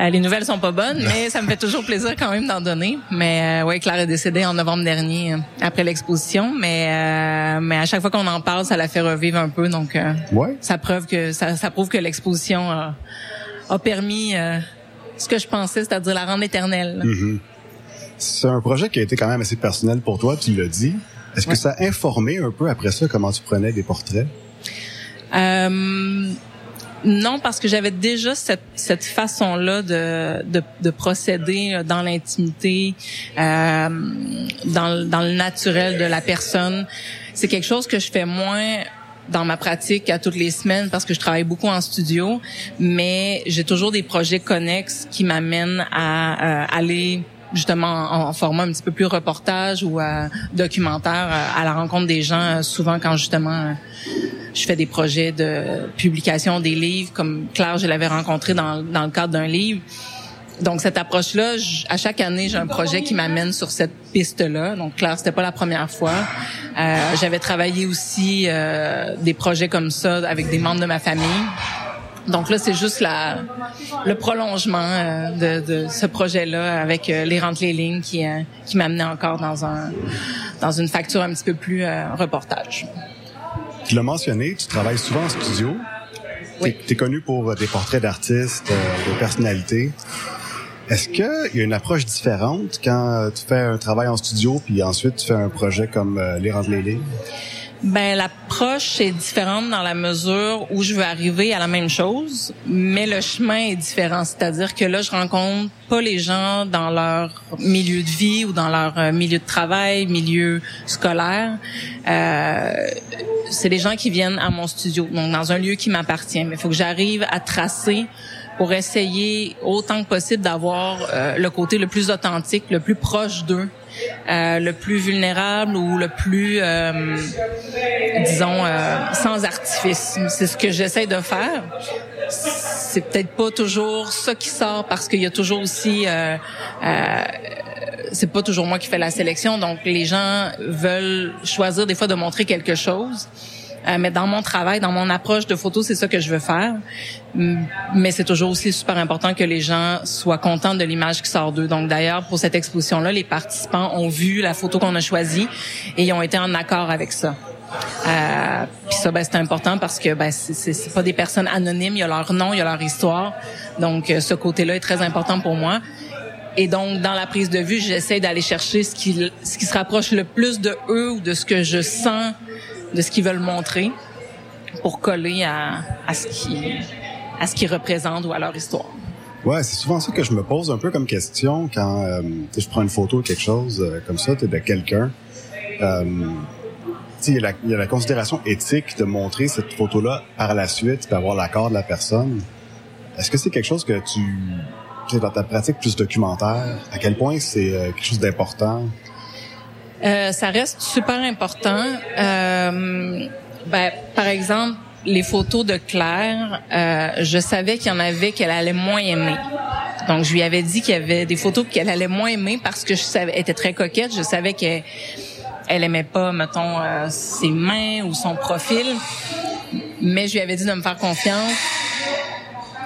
Euh, les nouvelles sont pas bonnes, mais ça me fait toujours plaisir quand même d'en donner. Mais euh, ouais, Claire est décédée en novembre dernier euh, après l'exposition, mais euh, mais à chaque fois qu'on en parle, ça la fait revivre un peu. Donc euh,
ouais.
ça preuve que ça, ça prouve que l'exposition a, a permis euh, ce que je pensais, c'est-à-dire la rendre éternelle.
Mhm. C'est un projet qui a été quand même assez personnel pour toi, tu l'as dit. Est-ce que ça a informé un peu après ça comment tu prenais des portraits?
Euh, non, parce que j'avais déjà cette, cette façon-là de, de, de procéder euh, dans l'intimité, euh, dans, dans le naturel de la personne. C'est quelque chose que je fais moins dans ma pratique à toutes les semaines parce que je travaille beaucoup en studio, mais j'ai toujours des projets connexes qui m'amènent à euh, aller justement en, en format un petit peu plus reportage ou euh, documentaire euh, à la rencontre des gens, euh, souvent quand justement euh, je fais des projets de publication des livres, comme Claire, je l'avais rencontré dans, dans le cadre d'un livre. Donc cette approche-là, à chaque année, j'ai un projet qui m'amène sur cette piste-là. Donc Claire, c'était pas la première fois. Euh, J'avais travaillé aussi euh, des projets comme ça avec des membres de ma famille. Donc là, c'est juste la, le prolongement euh, de, de ce projet-là avec euh, les rentes les lignes qui, euh, qui m'amenait encore dans un dans une facture un petit peu plus reportage.
Tu l'as mentionné, tu travailles souvent en studio.
Oui.
Tu es connu pour des portraits d'artistes, de personnalités. Est-ce qu'il y a une approche différente quand tu fais un travail en studio puis ensuite tu fais un projet comme Les Rendre les lignes?
Ben l'approche est différente dans la mesure où je veux arriver à la même chose, mais le chemin est différent. C'est-à-dire que là, je rencontre pas les gens dans leur milieu de vie ou dans leur euh, milieu de travail, milieu scolaire. Euh, c'est des gens qui viennent à mon studio, donc dans un lieu qui m'appartient. Mais il faut que j'arrive à tracer pour essayer autant que possible d'avoir euh, le côté le plus authentique, le plus proche d'eux, euh, le plus vulnérable ou le plus, euh, disons, euh, sans artifice. C'est ce que j'essaie de faire. C'est peut-être pas toujours ça qui sort parce qu'il y a toujours aussi euh, euh, c'est pas toujours moi qui fais la sélection, donc les gens veulent choisir des fois de montrer quelque chose. Euh, mais dans mon travail, dans mon approche de photo, c'est ça que je veux faire. Mais c'est toujours aussi super important que les gens soient contents de l'image qui sort d'eux. Donc d'ailleurs, pour cette exposition-là, les participants ont vu la photo qu'on a choisie et ils ont été en accord avec ça. Euh, Puis ça, ben, c'est important parce que ben, c'est pas des personnes anonymes, il y a leur nom, il y a leur histoire. Donc euh, ce côté-là est très important pour moi. Et donc, dans la prise de vue, j'essaie d'aller chercher ce qui, ce qui se rapproche le plus de eux ou de ce que je sens, de ce qu'ils veulent montrer, pour coller à, à ce qui, à ce qu'ils représentent ou à leur histoire.
Ouais, c'est souvent ça que je me pose un peu comme question quand euh, je prends une photo de quelque chose euh, comme ça, de quelqu'un. Euh, il y, y a la considération éthique de montrer cette photo-là par la suite, d'avoir l'accord de la personne. Est-ce que c'est quelque chose que tu
dans ta pratique plus documentaire, à quel point c'est euh, quelque chose d'important?
Euh, ça reste super important. Euh, ben, par exemple, les photos de Claire, euh, je savais qu'il y en avait qu'elle allait moins aimer. Donc, je lui avais dit qu'il y avait des photos qu'elle allait moins aimer parce que je savais, elle était très coquette. Je savais qu'elle elle aimait pas, mettons, euh, ses mains ou son profil. Mais je lui avais dit de me faire confiance.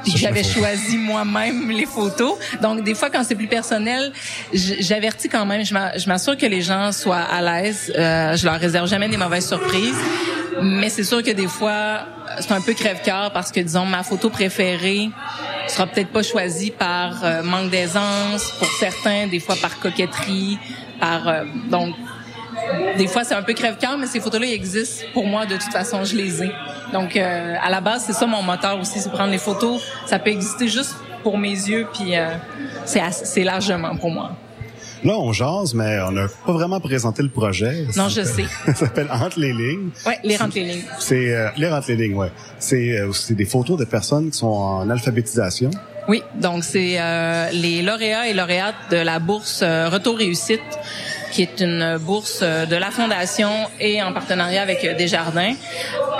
Puis j'avais choisi moi-même les photos. Donc, des fois, quand c'est plus personnel, j'avertis quand même. Je m'assure que les gens soient à l'aise. Euh, je leur réserve jamais des mauvaises surprises. Mais c'est sûr que des fois, c'est un peu crève-cœur parce que, disons, ma photo préférée sera peut-être pas choisie par euh, manque d'aisance, pour certains, des fois par coquetterie, par... Euh, donc, des fois, c'est un peu crève-cœur, mais ces photos-là, existent pour moi de toute façon. Je les ai. Donc, euh, à la base, c'est ça mon moteur aussi, c'est prendre les photos. Ça peut exister juste pour mes yeux, puis euh, c'est largement pour moi.
Là, on jase, mais on n'a pas vraiment présenté le projet.
Non, je sais. <laughs>
ça s'appelle Entre les lignes.
Oui, les Entre les lignes.
C'est euh, les Entre les lignes, ouais. C'est euh, des photos de personnes qui sont en alphabétisation.
Oui, donc c'est euh, les lauréats et lauréates de la bourse Retour réussite qui est une bourse de la fondation et en partenariat avec Desjardins.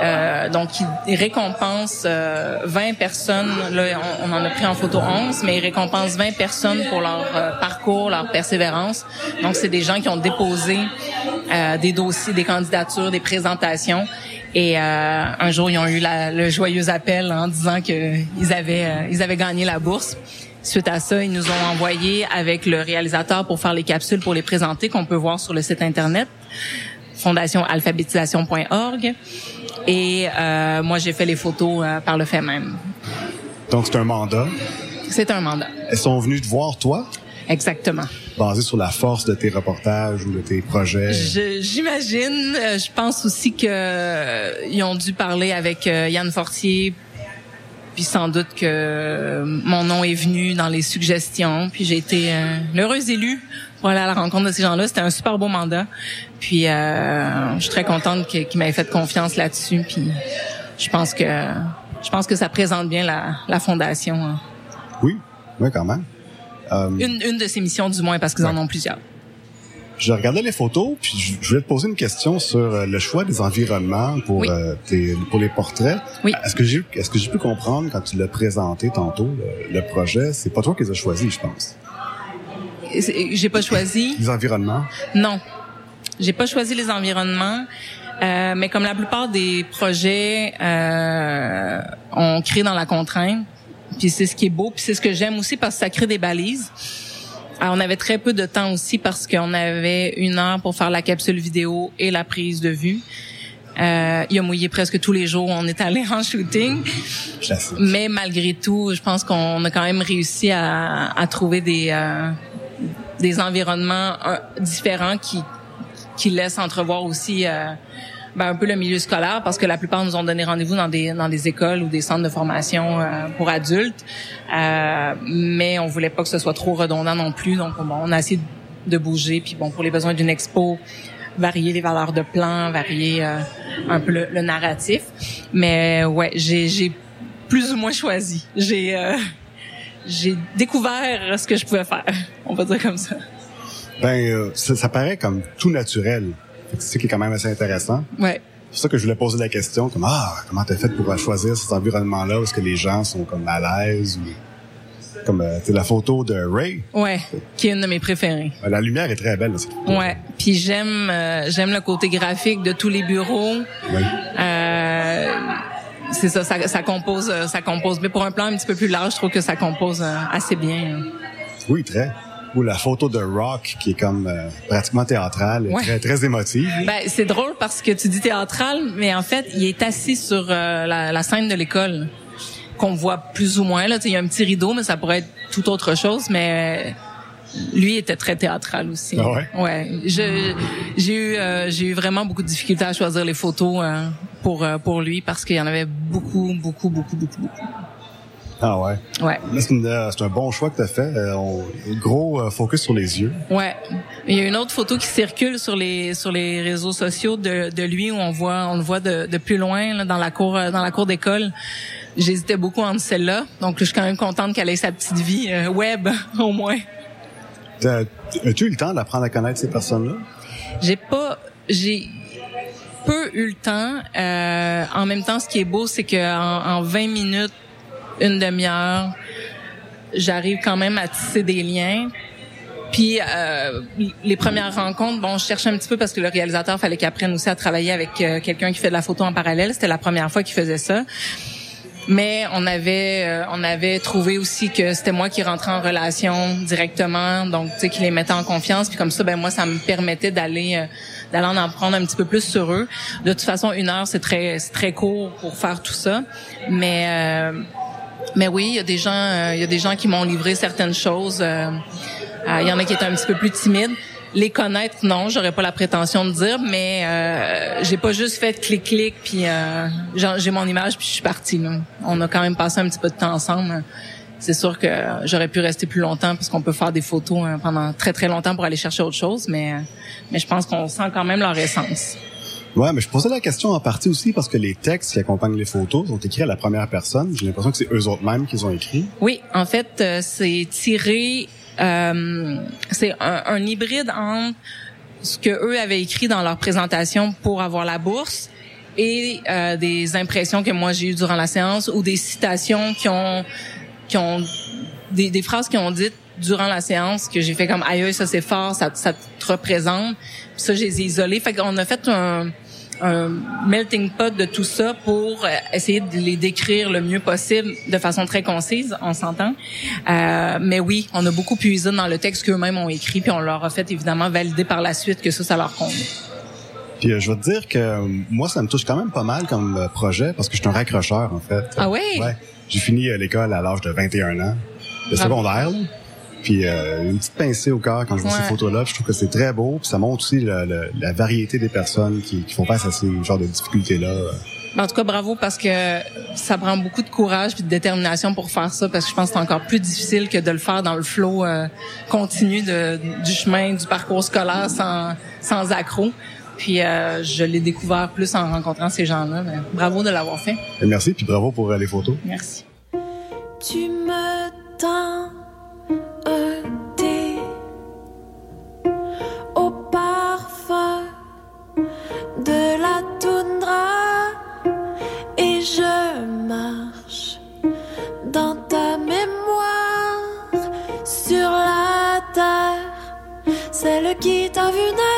Euh, donc, il récompense 20 euh, personnes. Là, on, en a pris en photo 11, mais il récompense 20 personnes pour leur euh, parcours, leur persévérance. Donc, c'est des gens qui ont déposé euh, des dossiers, des candidatures, des présentations. Et un jour, ils ont eu la, le joyeux appel en disant qu'ils avaient, ils avaient gagné la bourse. Suite à ça, ils nous ont envoyé avec le réalisateur pour faire les capsules pour les présenter qu'on peut voir sur le site internet fondationalphabétisation.org et euh, moi j'ai fait les photos euh, par le fait même.
Donc c'est un mandat.
C'est un mandat.
Elles sont venues te voir toi?
Exactement.
Basé sur la force de tes reportages ou de tes projets?
J'imagine. Euh, je pense aussi que ils ont dû parler avec Yann Fortier puis sans doute que mon nom est venu dans les suggestions. Puis j'ai été euh, l'heureuse élue pour aller à la rencontre de ces gens-là. C'était un super beau mandat. Puis euh, je suis très contente qu'ils m'aient fait confiance là-dessus. Puis je pense que je pense que ça présente bien la, la fondation. Hein.
Oui, oui quand même.
Euh, une, une de ces missions du moins parce qu'ils en ont plusieurs
je regardais les photos, puis je voulais te poser une question sur euh, le choix des environnements pour euh, tes, pour les portraits.
Oui.
Est-ce que j'ai est-ce que j'ai pu comprendre quand tu l'as présenté tantôt le, projet, c'est pas toi qui les as choisis, je pense.
J'ai pas choisi.
Les environnements?
Non, j'ai pas choisi les environnements. Euh, mais comme la plupart des projets, euh, on crée dans la contrainte. Puis c'est ce qui est beau, puis c'est ce que j'aime aussi parce que ça crée des balises. Alors, on avait très peu de temps aussi parce qu'on avait une heure pour faire la capsule vidéo et la prise de vue. Euh, il a mouillé presque tous les jours. On est allé en shooting. Mais malgré tout, je pense qu'on a quand même réussi à, à trouver des euh, des environnements euh, différents qui qui laissent entrevoir aussi euh, ben, un peu le milieu scolaire parce que la plupart nous ont donné rendez-vous dans des dans des écoles ou des centres de formation euh, pour adultes, euh, mais on voulait pas que ce soit trop redondant non plus. Donc bon, on a essayé de bouger. Puis bon, pour les besoins d'une expo, varier les valeurs de plan, varier euh, un peu le, narratif. Mais ouais, j'ai plus ou moins choisi. J'ai euh, j'ai découvert ce que je pouvais faire. <laughs> On va dire comme ça.
Ben, ça, ça paraît comme tout naturel c'est ça qui est quand même assez intéressant.
Ouais.
C'est ça que je voulais poser la question, comme ah, comment t'as fait pour choisir cet environnement-là où est-ce que les gens sont comme à l'aise ou comme euh, la photo de Ray?
Ouais, qui est une de mes préférées.
La lumière est très belle. Là,
ouais, puis j'aime euh, j'aime le côté graphique de tous les bureaux.
Oui.
Euh, c'est ça, ça, ça compose ça compose mais pour un plan un petit peu plus large, je trouve que ça compose euh, assez bien.
Oui, très ou la photo de Rock qui est comme euh, pratiquement théâtrale, très très émotive.
Ben c'est drôle parce que tu dis théâtral, mais en fait il est assis sur euh, la, la, scène de l'école qu'on voit plus ou moins là. Il y a un petit rideau, mais ça pourrait être tout autre chose, mais euh, lui était très théâtral aussi.
Ah ouais?
Ouais. J'ai eu j'ai eu vraiment beaucoup de difficultés à choisir les photos pour pour lui parce qu'il y en avait beaucoup beaucoup beaucoup beaucoup beaucoup.
Ah ouais?
Ouais.
Euh, c'est un bon choix que tu as fait. Euh, gros euh, focus sur les yeux.
Ouais. Il y a une autre photo qui circule sur les sur les réseaux sociaux de, de lui où on voit on le voit de, de plus loin là, dans la cour dans la cour d'école. j'hésitais beaucoup entre celle-là. Donc, je suis quand même contente qu'elle ait sa petite vie euh, web, <laughs> au moins.
As-tu eu le temps d'apprendre à connaître ces personnes-là?
J'ai pas... J'ai peu eu le temps. Euh, en même temps, ce qui est beau, c'est qu'en en 20 minutes, une demi-heure, j'arrive quand même à tisser des liens. Puis euh, les premières rencontres, bon, je cherchais un petit peu parce que le réalisateur fallait qu'il apprenne aussi à travailler avec euh, quelqu'un qui fait de la photo en parallèle. C'était la première fois qu'il faisait ça. Mais on avait euh, on avait trouvé aussi que c'était moi qui rentrais en relation directement, donc tu sais qui les mettait en confiance. Puis comme ça, ben moi ça me permettait d'aller euh, d'aller en apprendre un petit peu plus sur eux. De toute façon, une heure c'est très c'est très court pour faire tout ça, mais euh, mais oui, il y a des gens il y a des gens qui m'ont livré certaines choses. Il y en a qui étaient un petit peu plus timides les connaître, non, j'aurais pas la prétention de dire, mais euh, j'ai pas juste fait clic-clic, puis euh, j'ai mon image, puis je suis partie. On a quand même passé un petit peu de temps ensemble. C'est sûr que j'aurais pu rester plus longtemps parce qu'on peut faire des photos hein, pendant très très longtemps pour aller chercher autre chose, mais mais je pense qu'on sent quand même leur essence.
Ouais, mais je posais la question en partie aussi parce que les textes qui accompagnent les photos sont écrits à la première personne. J'ai l'impression que c'est eux autres mêmes qui ont écrit.
Oui, en fait, euh, c'est tiré euh, c'est un, hybride entre ce que eux avaient écrit dans leur présentation pour avoir la bourse et euh, des impressions que moi j'ai eues durant la séance ou des citations qui ont qui ont des, des phrases qui ont dites durant la séance que j'ai fait comme aïe ça c'est fort ça, ça te représente ça j'ai isolé fait qu'on a fait un un melting pot de tout ça pour euh, essayer de les décrire le mieux possible de façon très concise, on s'entend. Euh, mais oui, on a beaucoup puisé dans le texte qu'eux-mêmes ont écrit, puis on leur a fait évidemment valider par la suite que ça, ça leur convient.
Puis euh, je veux te dire que moi, ça me touche quand même pas mal comme projet parce que je suis un raccrocheur, en fait.
Ah oui?
Ouais. J'ai fini l'école à l'âge de 21 ans, de secondaire. Là. Puis euh, une petite pincée au cœur quand je vois ces photos-là. Je trouve que c'est très beau. Puis ça montre aussi la variété des personnes qui, qui, font face à ces genres de difficultés-là.
En tout cas, bravo parce que ça prend beaucoup de courage et de détermination pour faire ça parce que je pense que c'est encore plus difficile que de le faire dans le flot euh, continu de, du chemin, du parcours scolaire sans, sans accroc. Puis euh, je l'ai découvert plus en rencontrant ces gens-là. bravo de l'avoir fait.
Et merci, puis bravo pour les photos.
Merci.
Tu me tends marche dans ta mémoire sur la terre, celle qui t'a vu naître.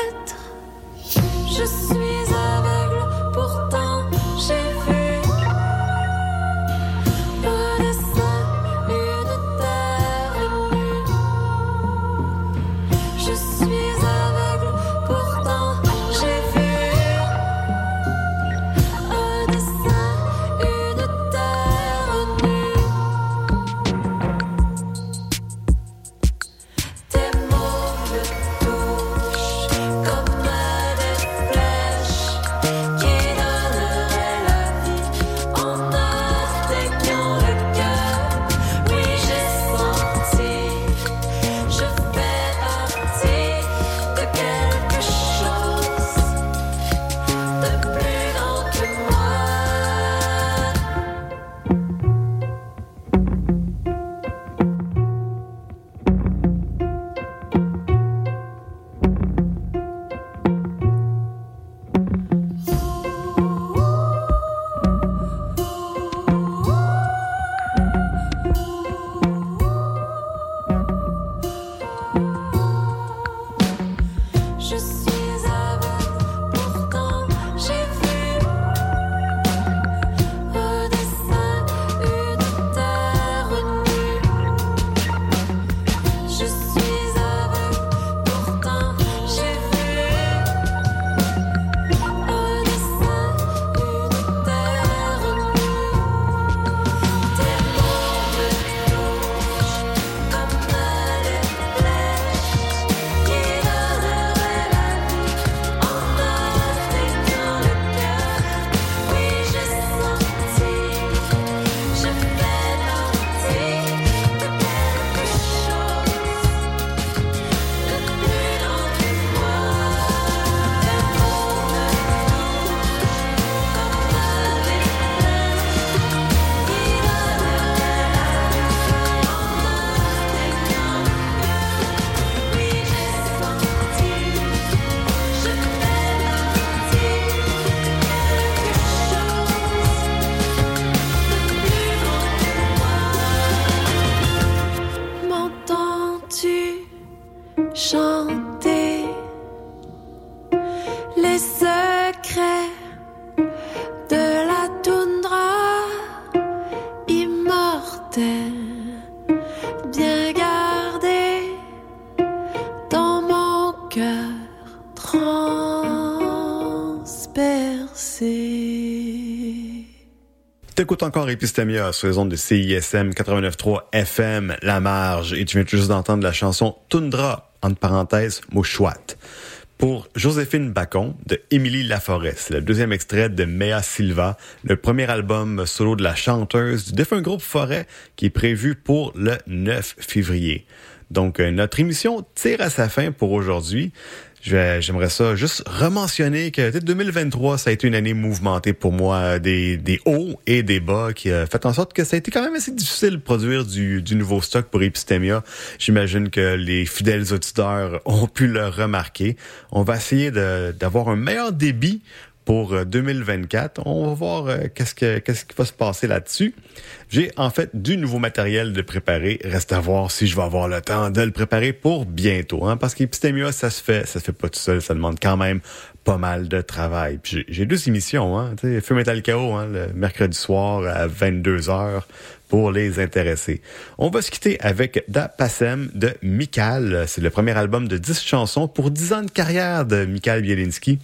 Cœur transpercé.
T'écoutes encore Epistemia sur les ondes de CISM 89.3 FM, La Marge, et tu viens juste d'entendre la chanson Tundra, entre parenthèses, Mouchouette, pour Joséphine Bacon de Émilie Laforêt. C'est le deuxième extrait de Mea Silva, le premier album solo de la chanteuse du défunt groupe Forêt qui est prévu pour le 9 février. Donc, euh, notre émission tire à sa fin pour aujourd'hui. J'aimerais ça juste rementionner que peut-être 2023, ça a été une année mouvementée pour moi, des, des hauts et des bas, qui a fait en sorte que ça a été quand même assez difficile de produire du, du nouveau stock pour Epistemia. J'imagine que les fidèles auditeurs ont pu le remarquer. On va essayer d'avoir un meilleur débit pour euh, 2024. On va voir euh, qu'est-ce que qu'est-ce qui va se passer là-dessus. J'ai en fait du nouveau matériel de préparer. Reste à voir si je vais avoir le temps de le préparer pour bientôt, hein, parce qu'Epistemia, ça se fait, ça se fait pas tout seul. Ça demande quand même pas mal de travail. Puis J'ai deux émissions, hein, Feu Metal hein, le mercredi soir à 22 h pour les intéressés. On va se quitter avec Da Passem de Mikal. C'est le premier album de 10 chansons pour 10 ans de carrière de Mikal Bielinski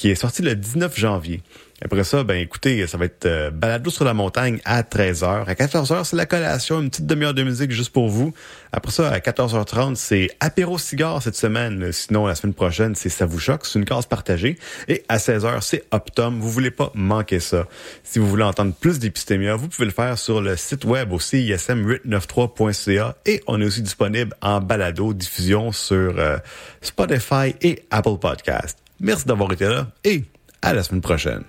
qui est sorti le 19 janvier. Après ça, ben écoutez, ça va être euh, Balado sur la montagne à 13h. À 14h, c'est la collation, une petite demi-heure de musique juste pour vous. Après ça, à 14h30, c'est apéro cigare cette semaine. Sinon, la semaine prochaine, c'est Ça vous choque, c'est une case partagée. Et à 16h, c'est Optum. Vous voulez pas manquer ça. Si vous voulez entendre plus d'épistémia, vous pouvez le faire sur le site web au CISM893.ca et on est aussi disponible en balado diffusion sur euh, Spotify et Apple Podcast. Merci d'avoir été là et à la semaine prochaine.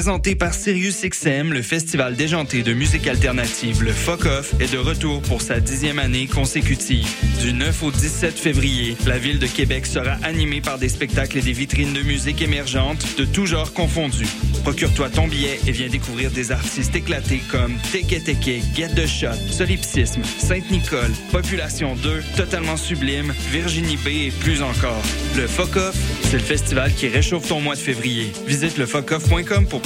Présenté par SiriusXM, le festival déjanté de musique alternative, le Fuck Off, est de retour pour sa dixième année consécutive. Du 9 au 17 février, la ville de Québec sera animée par des spectacles et des vitrines de musique émergente de tous genres confondus. Procure-toi ton billet et viens découvrir des artistes éclatés comme Teke Teke, Get the Shot, Solipsisme, Sainte-Nicole, Population 2, Totalement Sublime, Virginie B et plus encore. Le Fuck Off, c'est le festival qui réchauffe ton mois de février. Visite le fuckoff.com pour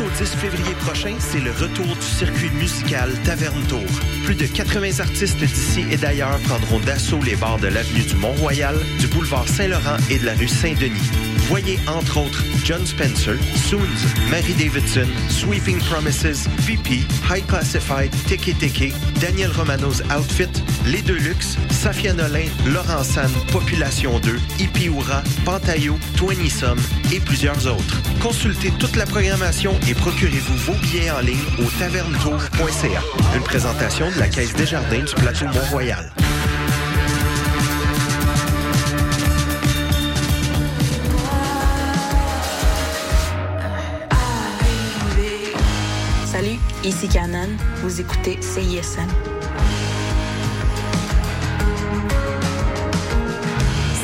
Au 10 février prochain, c'est le retour du circuit musical Taverne Tour. Plus de 80 artistes d'ici et d'ailleurs prendront d'assaut les bars de l'avenue du Mont-Royal, du boulevard Saint-Laurent et de la rue Saint-Denis. Voyez entre autres John Spencer, Soons, Mary Davidson, Sweeping Promises, VP, High Classified, Teke Teke, Daniel Romano's Outfit, Les Deux Luxe, Safia Nolin, Laurent Population 2, Ipiura, Pantayo, Twenty Some et plusieurs autres. Consultez toute la programmation et procurez-vous vos billets en ligne au tavernetour.ca. Une présentation de la Caisse Desjardins du plateau Mont-Royal.
Salut, ici Canon. Vous écoutez CISM.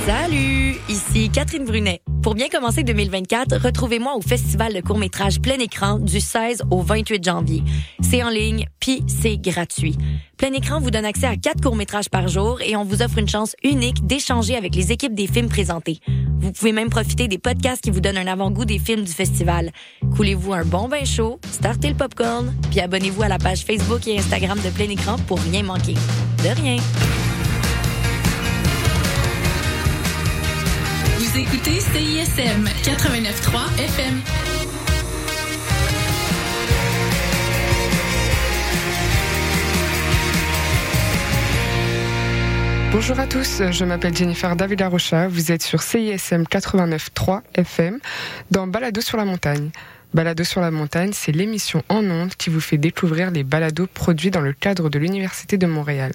Salut, ici Catherine Brunet. Pour bien commencer 2024, retrouvez-moi au Festival de court-métrage plein écran du 16 au 28 janvier. C'est en ligne, puis c'est gratuit. Plein écran vous donne accès à quatre courts-métrages par jour et on vous offre une chance unique d'échanger avec les équipes des films présentés. Vous pouvez même profiter des podcasts qui vous donnent un avant-goût des films du festival. Coulez-vous un bon bain chaud, startez le popcorn, puis abonnez-vous à la page Facebook et Instagram de Plein écran pour rien manquer. De rien.
Vous écoutez CISM 89.3 FM.
Bonjour à tous, je m'appelle Jennifer David Rocha, vous êtes sur CISM 89.3 FM dans Balado sur la montagne. Balado sur la montagne, c'est l'émission en ondes qui vous fait découvrir les balados produits dans le cadre de l'Université de Montréal.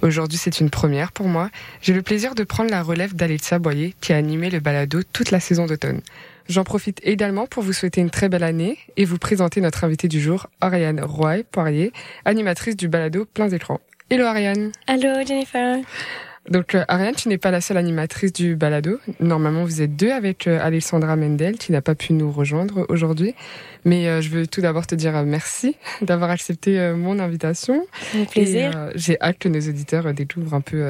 Aujourd'hui, c'est une première pour moi. J'ai le plaisir de prendre la relève d'Alexia Boyer qui a animé le balado toute la saison d'automne. J'en profite également pour vous souhaiter une très belle année et vous présenter notre invitée du jour, Ariane Roy-Poirier, animatrice du balado Plein écrans. Hello Ariane.
Allô Jennifer.
Donc euh, Ariane, tu n'es pas la seule animatrice du balado. Normalement, vous êtes deux avec euh, Alessandra Mendel qui n'a pas pu nous rejoindre aujourd'hui. Mais euh, je veux tout d'abord te dire merci <laughs> d'avoir accepté mon invitation.
Avec plaisir.
J'ai hâte que nos auditeurs découvrent un peu